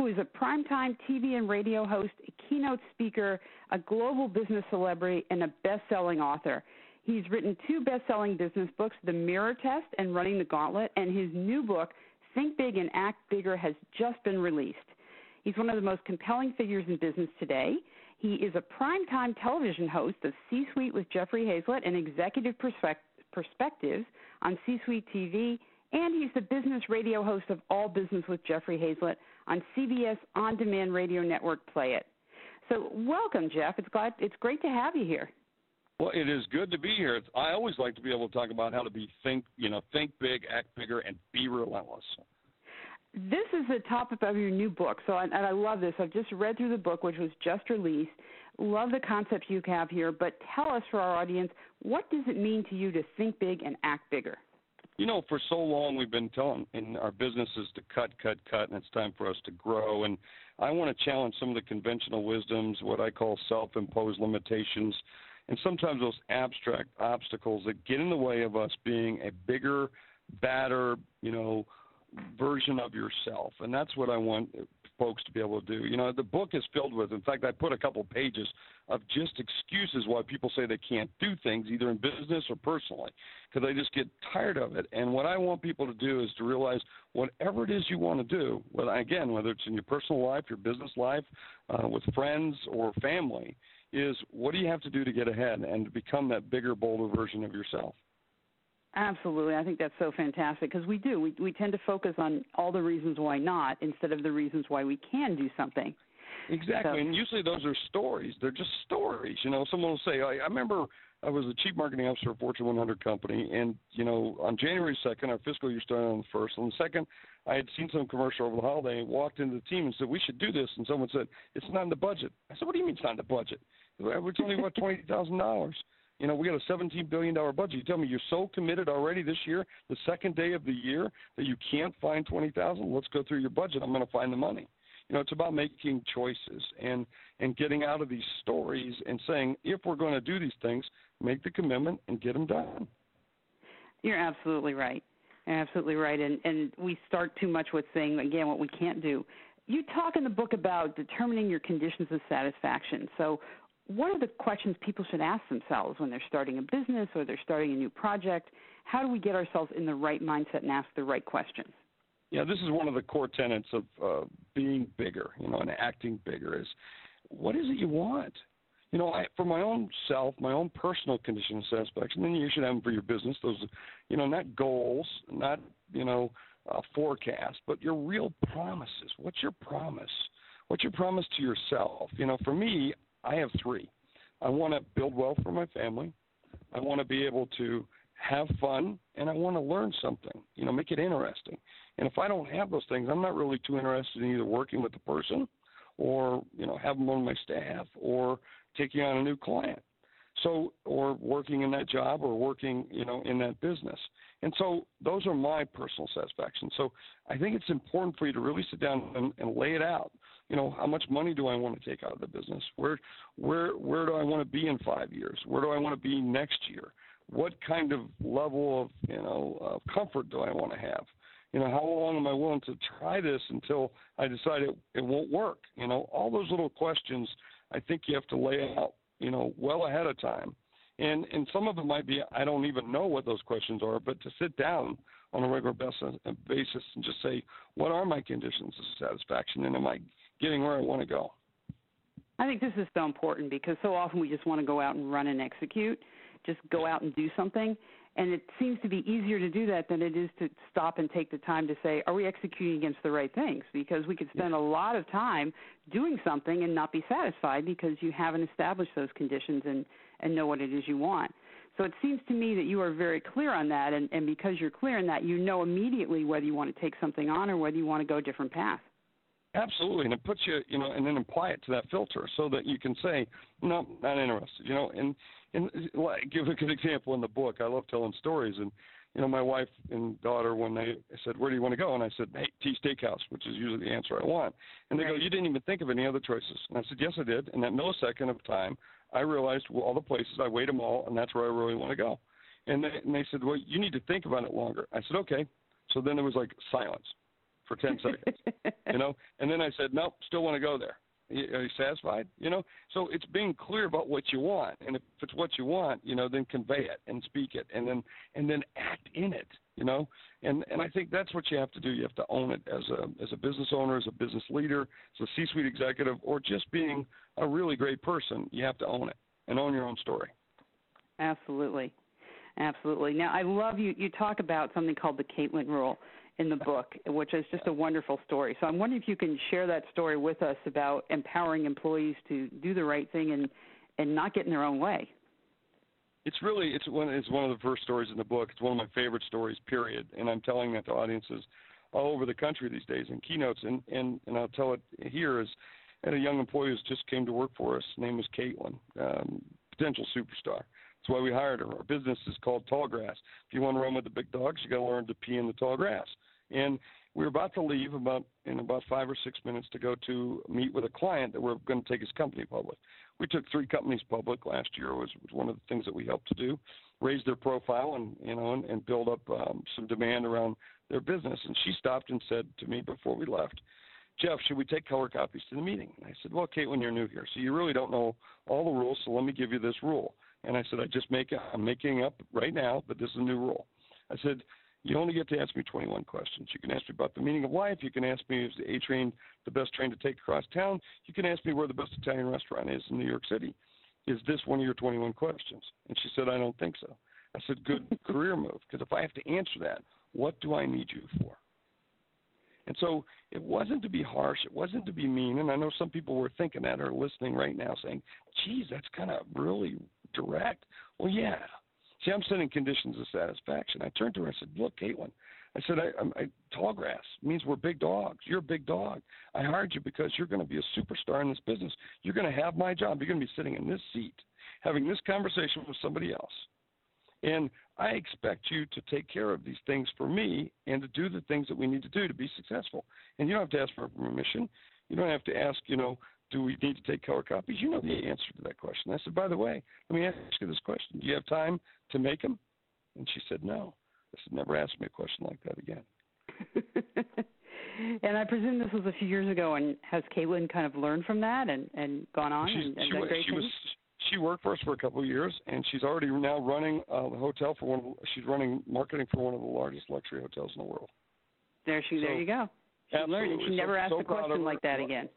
who is a primetime TV and radio host, a keynote speaker, a global business celebrity, and a best selling author. He's written two best selling business books, The Mirror Test and Running the Gauntlet, and his new book, Think Big and Act Bigger, has just been released. He's one of the most compelling figures in business today. He is a primetime television host of C Suite with Jeffrey Hayzlett and Executive Perspectives on C Suite TV and he's the business radio host of All Business with Jeffrey Hayzlett on CBS On Demand Radio Network Play It. So, welcome, Jeff. It's glad it's great to have you here. Well, it is good to be here. I always like to be able to talk about how to be think, you know, think big, act bigger, and be relentless. This is the topic of your new book, so and I love this. I've just read through the book, which was just released. Love the concepts you have here, but tell us for our audience, what does it mean to you to think big and act bigger? You know, for so long we've been telling in our businesses to cut, cut, cut, and it's time for us to grow. And I want to challenge some of the conventional wisdoms, what I call self-imposed limitations, and sometimes those abstract obstacles that get in the way of us being a bigger, badder, you know, version of yourself. And that's what I want folks to be able to do. You know, the book is filled with, in fact, I put a couple pages of just excuses why people say they can't do things, either in business or personally, because they just get tired of it. And what I want people to do is to realize whatever it is you want to do, whether, again, whether it's in your personal life, your business life, uh, with friends or family, is what do you have to do to get ahead and to become that bigger, bolder version of yourself? Absolutely. I think that's so fantastic because we do. We, we tend to focus on all the reasons why not instead of the reasons why we can do something. Exactly. So, and usually those are stories. They're just stories. You know, someone will say, I, I remember I was the chief marketing officer of a Fortune 100 company, and, you know, on January 2nd, our fiscal year started on the 1st. On the 2nd, I had seen some commercial over the holiday and walked into the team and said, we should do this. And someone said, it's not in the budget. I said, what do you mean it's not in the budget? It's only about $20,000. You know, we got a $17 billion budget. You tell me you're so committed already this year, the second day of the year, that you can't find 20000 Let's go through your budget. I'm going to find the money. You know, it's about making choices and and getting out of these stories and saying, if we're going to do these things, make the commitment and get them done. You're absolutely right. Absolutely right. And and we start too much with saying again what we can't do. You talk in the book about determining your conditions of satisfaction. So what are the questions people should ask themselves when they're starting a business or they're starting a new project? How do we get ourselves in the right mindset and ask the right questions? Yeah, this is one of the core tenets of uh, being bigger, you know, and acting bigger is what is it you want? You know, I, for my own self, my own personal condition satisfaction, then you should have them for your business. Those, you know, not goals, not, you know, uh, forecast, but your real promises. What's your promise? What's your promise to yourself? You know, for me, I have three. I want to build wealth for my family. I want to be able to have fun and I want to learn something, you know, make it interesting. And if I don't have those things, I'm not really too interested in either working with the person or, you know, having them on my staff or taking on a new client. So, or working in that job or working, you know, in that business. And so those are my personal satisfactions. So I think it's important for you to really sit down and, and lay it out. You know, how much money do I want to take out of the business? Where, where, where do I want to be in five years? Where do I want to be next year? What kind of level of, you know, of comfort do I want to have? You know, how long am I willing to try this until I decide it, it won't work? You know, all those little questions I think you have to lay out, you know, well ahead of time and and some of it might be I don't even know what those questions are, but to sit down on a regular basis and just say, what are my conditions of satisfaction, and am I getting where I want to go? I think this is so important because so often we just want to go out and run and execute, just go out and do something. And it seems to be easier to do that than it is to stop and take the time to say, are we executing against the right things? Because we could spend a lot of time doing something and not be satisfied because you haven't established those conditions and, and know what it is you want. So it seems to me that you are very clear on that, and, and because you're clear on that, you know immediately whether you want to take something on or whether you want to go a different path. Absolutely, and it puts you, you know, and then apply it to that filter so that you can say, no, not interested, you know. And and like, give a good example in the book. I love telling stories, and you know, my wife and daughter when they said, "Where do you want to go?" and I said, "Hey, T Steakhouse," which is usually the answer I want. And they right. go, "You didn't even think of any other choices." And I said, "Yes, I did." In that millisecond of time, I realized well, all the places I weighed them all, and that's where I really want to go. And they, and they said, "Well, you need to think about it longer." I said, "Okay." So then there was like silence for 10 seconds, you know, and then I said, "Nope, still want to go there." Are you satisfied? You know, so it's being clear about what you want, and if it's what you want, you know, then convey it and speak it, and then and then act in it. You know, and and I think that's what you have to do. You have to own it as a as a business owner, as a business leader, as a C-suite executive, or just being a really great person. You have to own it and own your own story. Absolutely, absolutely. Now I love you. You talk about something called the Caitlin Rule in the book, which is just a wonderful story. So I'm wondering if you can share that story with us about empowering employees to do the right thing and and not get in their own way. It's really it's one it's one of the first stories in the book. It's one of my favorite stories, period. And I'm telling that to audiences all over the country these days in keynotes. And and and I'll tell it here is and a young employee who's just came to work for us. Name was Caitlin, um, potential superstar. That's why we hired her. Our business is called Tall Grass. If you want to run with the big dogs, you got to learn to pee in the tall grass. And we were about to leave about in about five or six minutes to go to meet with a client that we're going to take his company public. We took three companies public last year. Was, was one of the things that we helped to do, raise their profile and you know and, and build up um, some demand around their business. And she stopped and said to me before we left, Jeff, should we take color copies to the meeting? And I said, Well, when you're new here, so you really don't know all the rules, so let me give you this rule. And I said, I just make I'm making up right now, but this is a new rule. I said, you only get to ask me 21 questions. You can ask me about the meaning of life. You can ask me is the A train the best train to take across town. You can ask me where the best Italian restaurant is in New York City. Is this one of your 21 questions? And she said, I don't think so. I said, good career move, because if I have to answer that, what do I need you for? And so it wasn't to be harsh, it wasn't to be mean. And I know some people were thinking that or listening right now saying, geez, that's kind of really direct. Well, yeah, See, I'm setting conditions of satisfaction. I turned to her and I said, Look, Caitlin, I said, I, I'm, I, tall grass means we're big dogs. You're a big dog. I hired you because you're going to be a superstar in this business. You're going to have my job. You're going to be sitting in this seat, having this conversation with somebody else. And I expect you to take care of these things for me and to do the things that we need to do to be successful. And you don't have to ask for permission. You don't have to ask, you know, do we need to take color copies? You know the answer to that question. I said, by the way, let me ask you this question. Do you have time to make them? And she said, no. I said, never ask me a question like that again. and I presume this was a few years ago. And has Caitlin kind of learned from that and, and gone on she's, and, and she, done great she things? Was, she worked for us for a couple of years, and she's already now running uh, the hotel for one. Of, she's running marketing for one of the largest luxury hotels in the world. There she. So, there you go. She learned, and she never so, asked so a question like that again.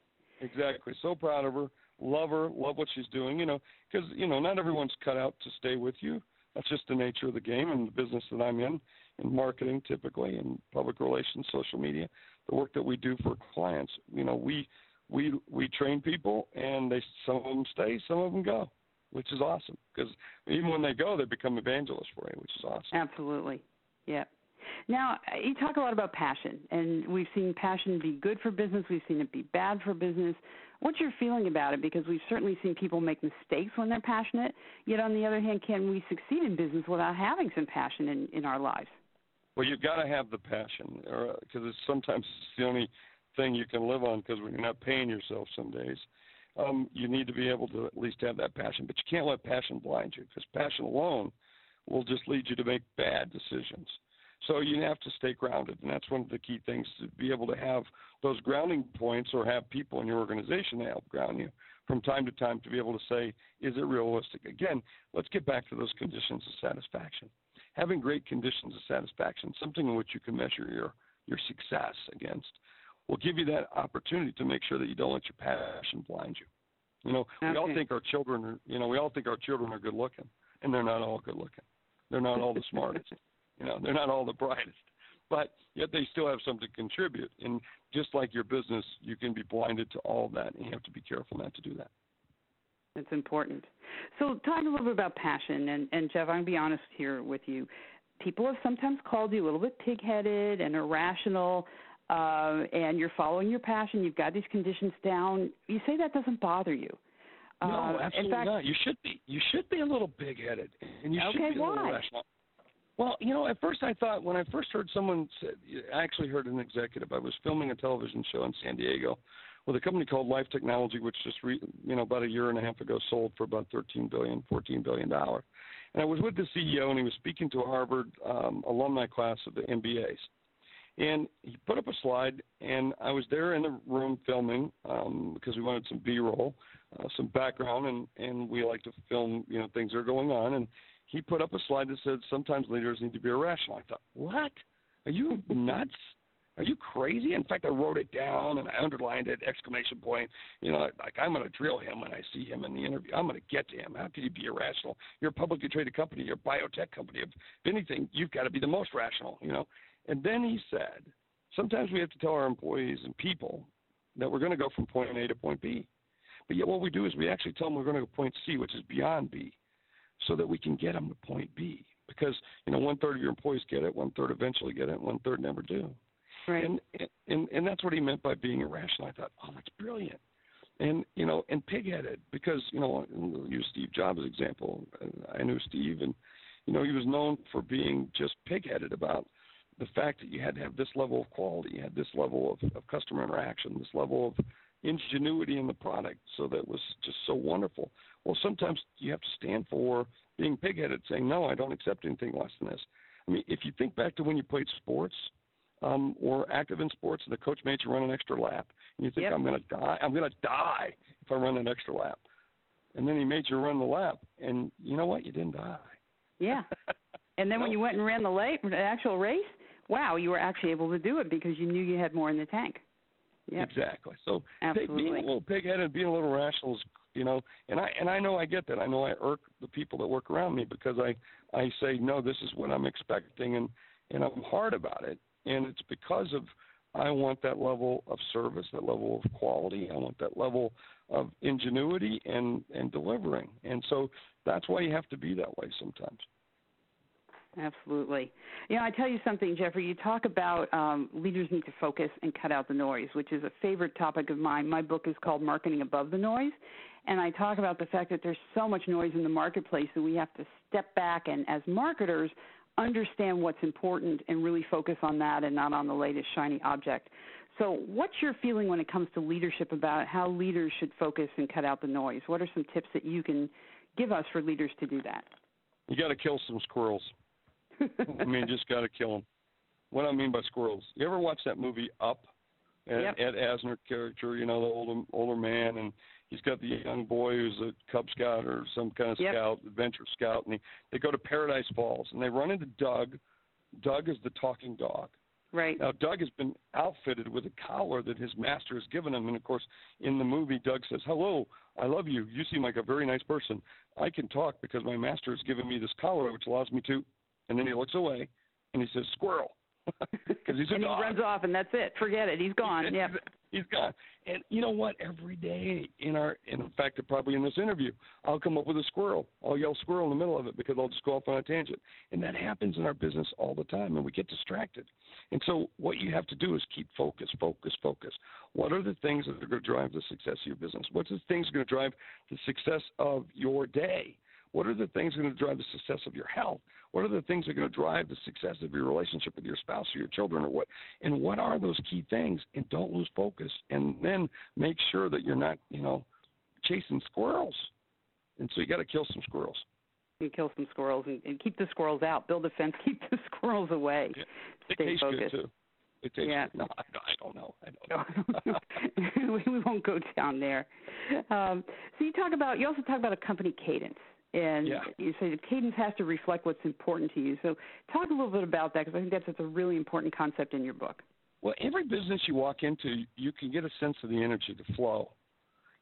Exactly. So proud of her. Love her. Love what she's doing. You know, because you know, not everyone's cut out to stay with you. That's just the nature of the game and the business that I'm in, in marketing typically, in public relations, social media, the work that we do for clients. You know, we we we train people, and they some of them stay, some of them go, which is awesome. Because even when they go, they become evangelists for you, which is awesome. Absolutely. Yeah. Now, you talk a lot about passion, and we've seen passion be good for business, we've seen it be bad for business. What's your feeling about it? Because we've certainly seen people make mistakes when they're passionate, yet on the other hand, can we succeed in business without having some passion in, in our lives? Well, you've got to have the passion, because it's sometimes it's the only thing you can live on. Because when you're not paying yourself some days, um, you need to be able to at least have that passion. But you can't let passion blind you, because passion alone will just lead you to make bad decisions. So you have to stay grounded, and that's one of the key things to be able to have those grounding points or have people in your organization to help ground you from time to time to be able to say, is it realistic? Again, let's get back to those conditions of satisfaction. Having great conditions of satisfaction, something in which you can measure your, your success against, will give you that opportunity to make sure that you don't let your passion blind you. You know, okay. we all think our children are, you know, we all think our children are good looking, and they're not all good looking. They're not all the smartest. You know, they're not all the brightest, but yet they still have something to contribute. And just like your business, you can be blinded to all that, and you have to be careful not to do that. It's important. So, talk a little bit about passion. And, and Jeff, I'm going to be honest here with you. People have sometimes called you a little bit pig-headed and irrational. uh, and you're following your passion. You've got these conditions down. You say that doesn't bother you. No, uh, absolutely fact, not. You should be. You should be a little big-headed, and you okay, should be a little rational. Well, you know, at first I thought when I first heard someone, say, I actually heard an executive. I was filming a television show in San Diego with a company called Life Technology, which just, re, you know, about a year and a half ago sold for about 13 billion, 14 billion dollar. And I was with the CEO, and he was speaking to a Harvard um, alumni class of the MBAs. And he put up a slide, and I was there in the room filming um, because we wanted some B-roll, uh, some background, and and we like to film, you know, things that are going on. And he put up a slide that said sometimes leaders need to be irrational. I thought, what? Are you nuts? Are you crazy? In fact, I wrote it down and I underlined it, exclamation point. You know, like I'm going to drill him when I see him in the interview. I'm going to get to him. How can you be irrational? You're a publicly traded company. You're a biotech company. If anything, you've got to be the most rational. You know. And then he said, sometimes we have to tell our employees and people that we're going to go from point A to point B. But yet, what we do is we actually tell them we're going to go point C, which is beyond B so that we can get them to point B. Because you know, one third of your employees get it, one third eventually get it, one third never do. Right. And and and that's what he meant by being irrational. I thought, oh, that's brilliant. And you know, and pigheaded because you know, I'll use Steve Jobs example. I knew Steve, and you know, he was known for being just pigheaded about the fact that you had to have this level of quality, you had this level of, of customer interaction, this level of ingenuity in the product, so that was just so wonderful. Well, sometimes you have to stand for being pigheaded, saying, no, I don't accept anything less than this. I mean, if you think back to when you played sports um, or active in sports and the coach made you run an extra lap, and you think, yep. I'm going to die, I'm going to die if I run an extra lap. And then he made you run the lap, and you know what? You didn't die. Yeah. And then no. when you went and ran the, late, the actual race, wow, you were actually able to do it because you knew you had more in the tank. Yep. Exactly. So Absolutely. being a little pig-headed, being a little rational is you know and i and i know i get that i know i irk the people that work around me because i i say no this is what i'm expecting and and i'm hard about it and it's because of i want that level of service that level of quality i want that level of ingenuity and and delivering and so that's why you have to be that way sometimes Absolutely. You know, I tell you something, Jeffrey. You talk about um, leaders need to focus and cut out the noise, which is a favorite topic of mine. My book is called Marketing Above the Noise, and I talk about the fact that there's so much noise in the marketplace that we have to step back and, as marketers, understand what's important and really focus on that and not on the latest shiny object. So, what's your feeling when it comes to leadership about how leaders should focus and cut out the noise? What are some tips that you can give us for leaders to do that? You got to kill some squirrels. I mean, just got to kill them. What I mean by squirrels, you ever watch that movie Up? Ed, yep. Ed Asner character, you know, the older older man, and he's got the young boy who's a Cub Scout or some kind of yep. scout, adventure scout, and he, they go to Paradise Falls, and they run into Doug. Doug is the talking dog. Right. Now, Doug has been outfitted with a collar that his master has given him, and of course, in the movie, Doug says, "Hello, I love you. You seem like a very nice person. I can talk because my master has given me this collar, which allows me to." And then he looks away, and he says, "Squirrel." Because he's a and dog. he runs off, and that's it. Forget it. He's gone. yeah. He's gone. And you know what? Every day in our, in fact, probably in this interview, I'll come up with a squirrel. I'll yell squirrel in the middle of it because I'll just go off on a tangent. And that happens in our business all the time, and we get distracted. And so what you have to do is keep focus, focus, focus. What are the things that are going to drive the success of your business? What's the things that are going to drive the success of your day? What are the things going to drive the success of your health? What are the things that are going to drive the success of your relationship with your spouse or your children or what? And what are those key things? And don't lose focus. And then make sure that you're not, you know, chasing squirrels. And so you got to kill some squirrels. You kill some squirrels and, and, keep the squirrels out. Build a fence. Keep the squirrels away. Yeah. Stay focused. good too. It tastes Yeah. No, I, I don't know. I don't know. we, we won't go down there. Um, so you talk about. You also talk about a company cadence. And Yeah. you say the cadence has to reflect what's important to you. So, talk a little bit about that because I think that's, that's a really important concept in your book. Well, every business you walk into, you can get a sense of the energy, the flow.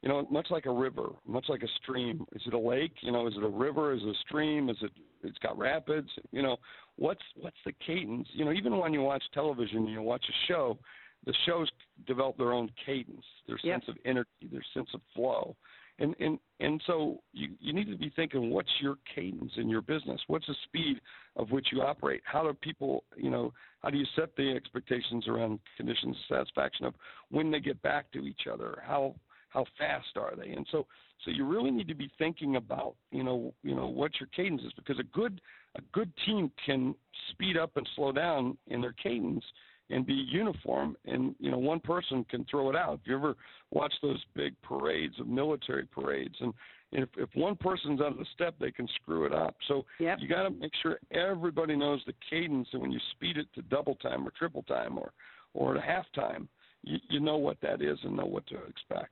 You know, much like a river, much like a stream. Is it a lake? You know, is it a river? Is it a stream? Is it? It's got rapids. You know, what's what's the cadence? You know, even when you watch television, you watch a show, the shows develop their own cadence, their Yep. sense of energy, their sense of flow. And and and so you you need to be thinking what's your cadence in your business? What's the speed of which you operate? How do people you know how do you set the expectations around conditions of satisfaction of when they get back to each other? How how fast are they? And so so you really need to be thinking about you know you know what your cadence is because a good a good team can speed up and slow down in their cadence and be uniform and you know one person can throw it out. If you ever watch those big parades of military parades and if if one person's out of the step they can screw it up. So yep. you got to make sure everybody knows the cadence and when you speed it to double time or triple time or or at half time you, you know what that is and know what to expect.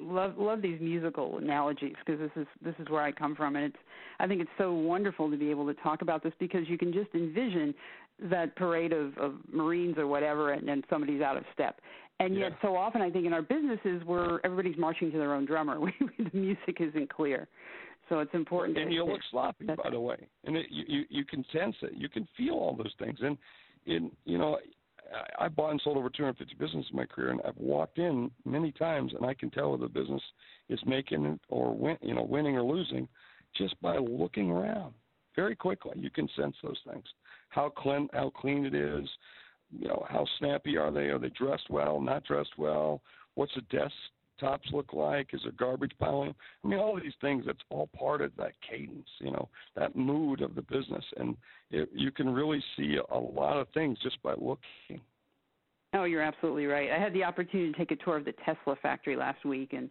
Love love these musical analogies because this is this is where I come from and it's I think it's so wonderful to be able to talk about this because you can just envision that parade of, of Marines or whatever and then somebody's out of step. And yet yeah. so often I think in our businesses where everybody's marching to their own drummer, the music isn't clear. So it's important. And to, you look sloppy, by the way, and it, you, you you can sense it. You can feel all those things, and in you know I bought and sold over 250 businesses in my career, and I've walked in many times, and I can tell whether the business is making it or win, you know, winning or losing, just by looking around. Very quickly, you can sense those things. How clean, how clean it is. You know, how snappy are they? Are they dressed well? Not dressed well? What's the desk tops look like? Is there garbage piling? I mean, all of these things. That's all part of that cadence. You know, that mood of the business, and it, you can really see a lot of things just by looking. Oh, you're absolutely right. I had the opportunity to take a tour of the Tesla factory last week, and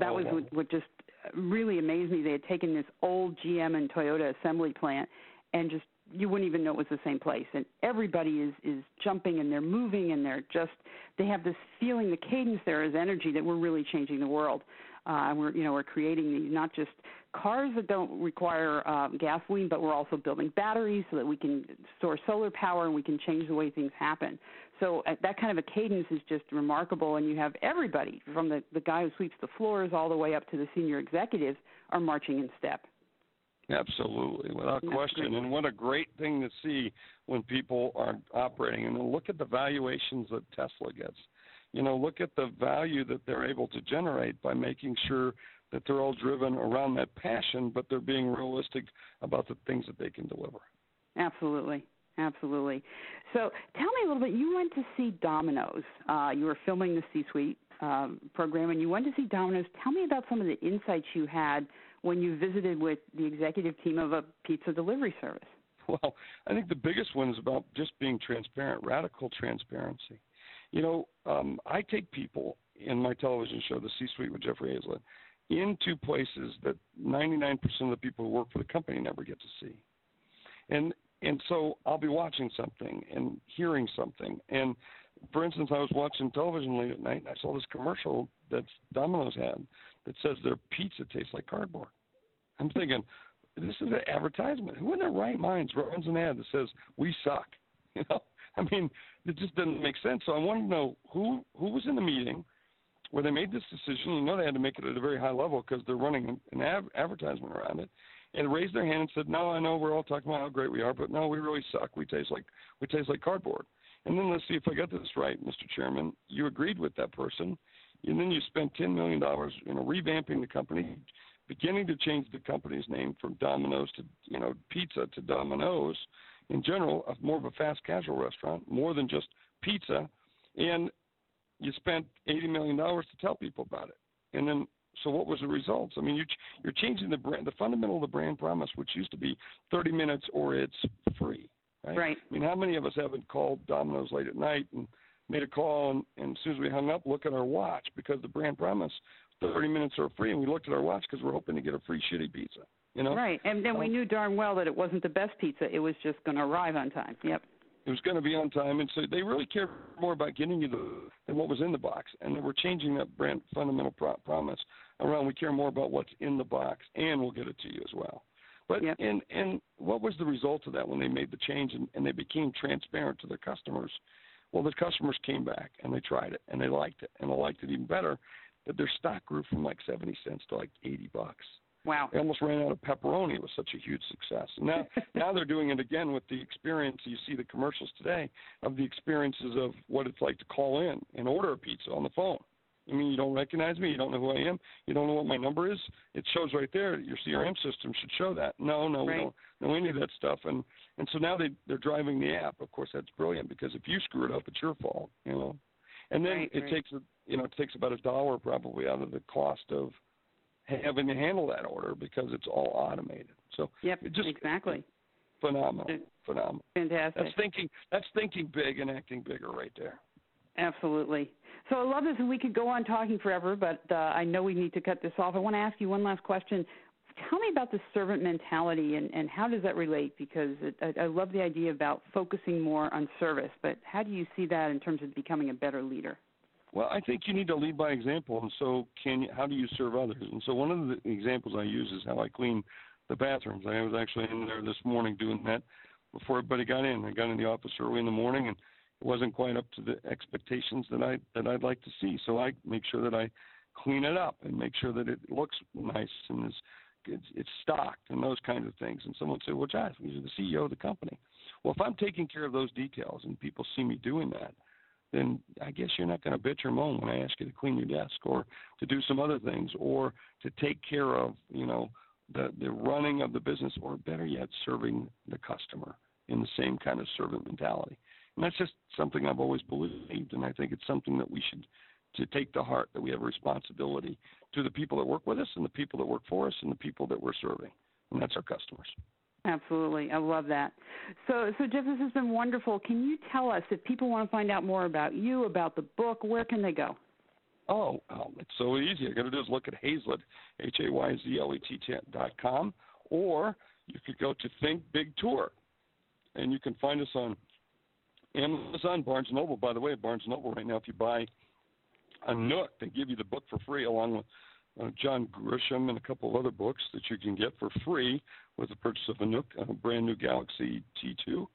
that oh, was what just really amazed me. They had taken this old GM and Toyota assembly plant and just you wouldn't even know it was the same place. And everybody is is jumping and they're moving and they're just they have this feeling the cadence there is energy that we're really changing the world. Uh we're you know we're creating these not just cars that don't require uh, gasoline but we're also building batteries so that we can store solar power and we can change the way things happen. So uh, that kind of a cadence is just remarkable. And you have everybody from the the guy who sweeps the floors all the way up to the senior executives are marching in step Absolutely, without That's question. great. And what a great thing to see when people are operating. And look at the valuations that Tesla gets. You know, look at the value that they're able to generate by making sure that they're all driven around that passion, but they're being realistic about the things that they can deliver. Absolutely. Absolutely. So tell me a little bit. You went to see Domino's. Uh, you were filming the C Suite um, program, and you went to see Domino's. Tell me about some of the insights you had when you visited with the executive team of a pizza delivery service? Well, I think the biggest one is about just being transparent, radical transparency. You know, um, I take people in my television show, The C Suite with Jeffrey Hayzlett, into places that 99% of the people who work for the company never get to see. And and so I'll be watching something and hearing something. And for instance, I was watching television late at night and I saw this commercial that Domino's had that says their pizza tastes like cardboard. I'm thinking, this is an advertisement. Who in their right minds runs an ad that says we suck? You know, I mean, it just doesn't make sense. So I want to know who who was in the meeting where they made this decision. You know, they had to make it at a very high level because they're running an ad- advertisement around it, and raised their hand and said, "No, I know we're all talking about how great we are, but no, we really suck. We taste like we taste like cardboard." And then let's see if I got this right, Mr. Chairman. You agreed with that person, and then you spent ten million dollars, you know, revamping the company, beginning to change the company's name from Domino's to you know pizza to Domino's in general, a, more of a fast casual restaurant, more than just pizza, and you spent eighty million dollars to tell people about it. And then, so what was the results? I mean, you're you're changing the brand, the fundamental of the brand promise, which used to be thirty minutes or it's free. Right? Right. I mean, how many of us haven't called Domino's late at night and made a call, and, and as soon as we hung up, look at our watch because the brand promise 30 minutes are free, and we looked at our watch because we're hoping to get a free shitty pizza. You know, Right. And then we Um, knew darn well that it wasn't the best pizza. It was just going to arrive on time. Yep. it was going to be on time, and so they really care more about getting you the than what was in the box. And we're changing that brand fundamental pro- promise around. We care more about what's in the box, and we'll get it to you as well. But Yep. and and what was the result of that when they made the change and, and they became transparent to their customers? Well, the customers came back and they tried it and they liked it and they liked it even better. That their stock grew from like seventy cents to like eighty bucks. Wow. They almost ran out of pepperoni. It was such a huge success. And now, now they're doing it again with the experience. You see the commercials today of the experiences of what it's like to call in and order a pizza on the phone. I mean, you don't recognize me. You don't know who I am. You don't know what my number is. It shows right there. Your CRM system should show that. No, no, right. we don't know any of that stuff. And and so now they they're driving the app. Of course, that's brilliant because if you screw it up, it's your fault. You know. And then right, it right. takes a you know it takes about a dollar probably out of the cost of having to handle that order because it's all automated. So yep, just exactly phenomenal, phenomenal. Fantastic. That's thinking that's thinking big and acting bigger right there. Absolutely. So I love this, and we could go on talking forever, but uh, I know we need to cut this off. I want to ask you one last question. Tell me about the servant mentality and, and how does that relate? Because it, I, I love the idea about focusing more on service, but how do you see that in terms of becoming a better leader? Well, I think you need to lead by example, and so can you, how do you serve others? And so one of the examples I use is how I clean the bathrooms. I was actually in there this morning doing that before everybody got in. I got in the office early in the morning and wasn't quite up to the expectations that I that I'd like to see. So I make sure that I clean it up and make sure that it looks nice and is it's, it's stocked and those kinds of things. And someone say, "Well, Josh, you're the CEO of the company." Well, if I'm taking care of those details and people see me doing that, then I guess you're not going to bitch or moan when I ask you to clean your desk or to do some other things or to take care of, you know, the the running of the business or better yet, serving the customer in the same kind of servant mentality. And that's just something I've always believed, and I think it's something that we should to take to heart that we have a responsibility to the people that work with us and the people that work for us and the people that we're serving, and that's our customers. Absolutely, I love that. So, so Jeff, this has been wonderful. Can you tell us if people want to find out more about you, about the book, where can they go? Oh, oh it's so easy. All you got to do is look at Hayzlett, H A Y Z L E T T dot com, or you could go to Think Big Tour, and you can find us on Amazon, Barnes Noble. By the way, Barnes Noble right now, if you buy a Nook, they give you the book for free along with uh, John Grisham and a couple of other books that you can get for free with the purchase of a Nook, a brand new Galaxy T2.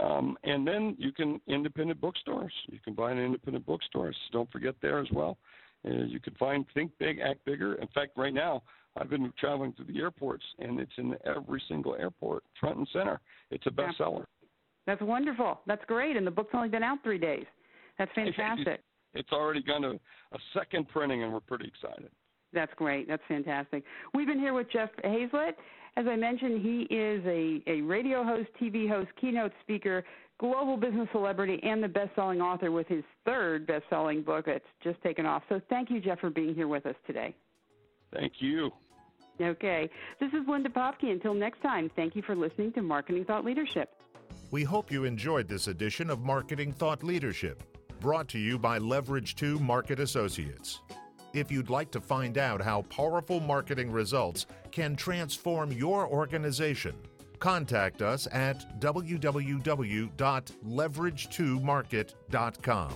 Um, and then you can independent bookstores. You can buy an independent bookstores. Don't forget there as well. Uh, you can find Think Big, Act Bigger. In fact, right now I've been traveling to the airports, and it's in every single airport, front and center. It's a bestseller. That's wonderful. That's great. And the book's only been out three days. That's fantastic. It's already gone to a second printing, and we're pretty excited. That's great. That's fantastic. We've been here with Jeff Hayzlett. As I mentioned, he is a, a radio host, TV host, keynote speaker, global business celebrity, and the best-selling author with his third best-selling book that's just taken off. So thank you, Jeff, for being here with us today. Thank you. Okay. This is Linda Popky. Until next time, thank you for listening to Marketing Thought Leadership. We hope you enjoyed this edition of Marketing Thought Leadership, brought to you by Leverage 2 Market Associates. If you'd like to find out how powerful marketing results can transform your organization, contact us at www.leverage2market.com.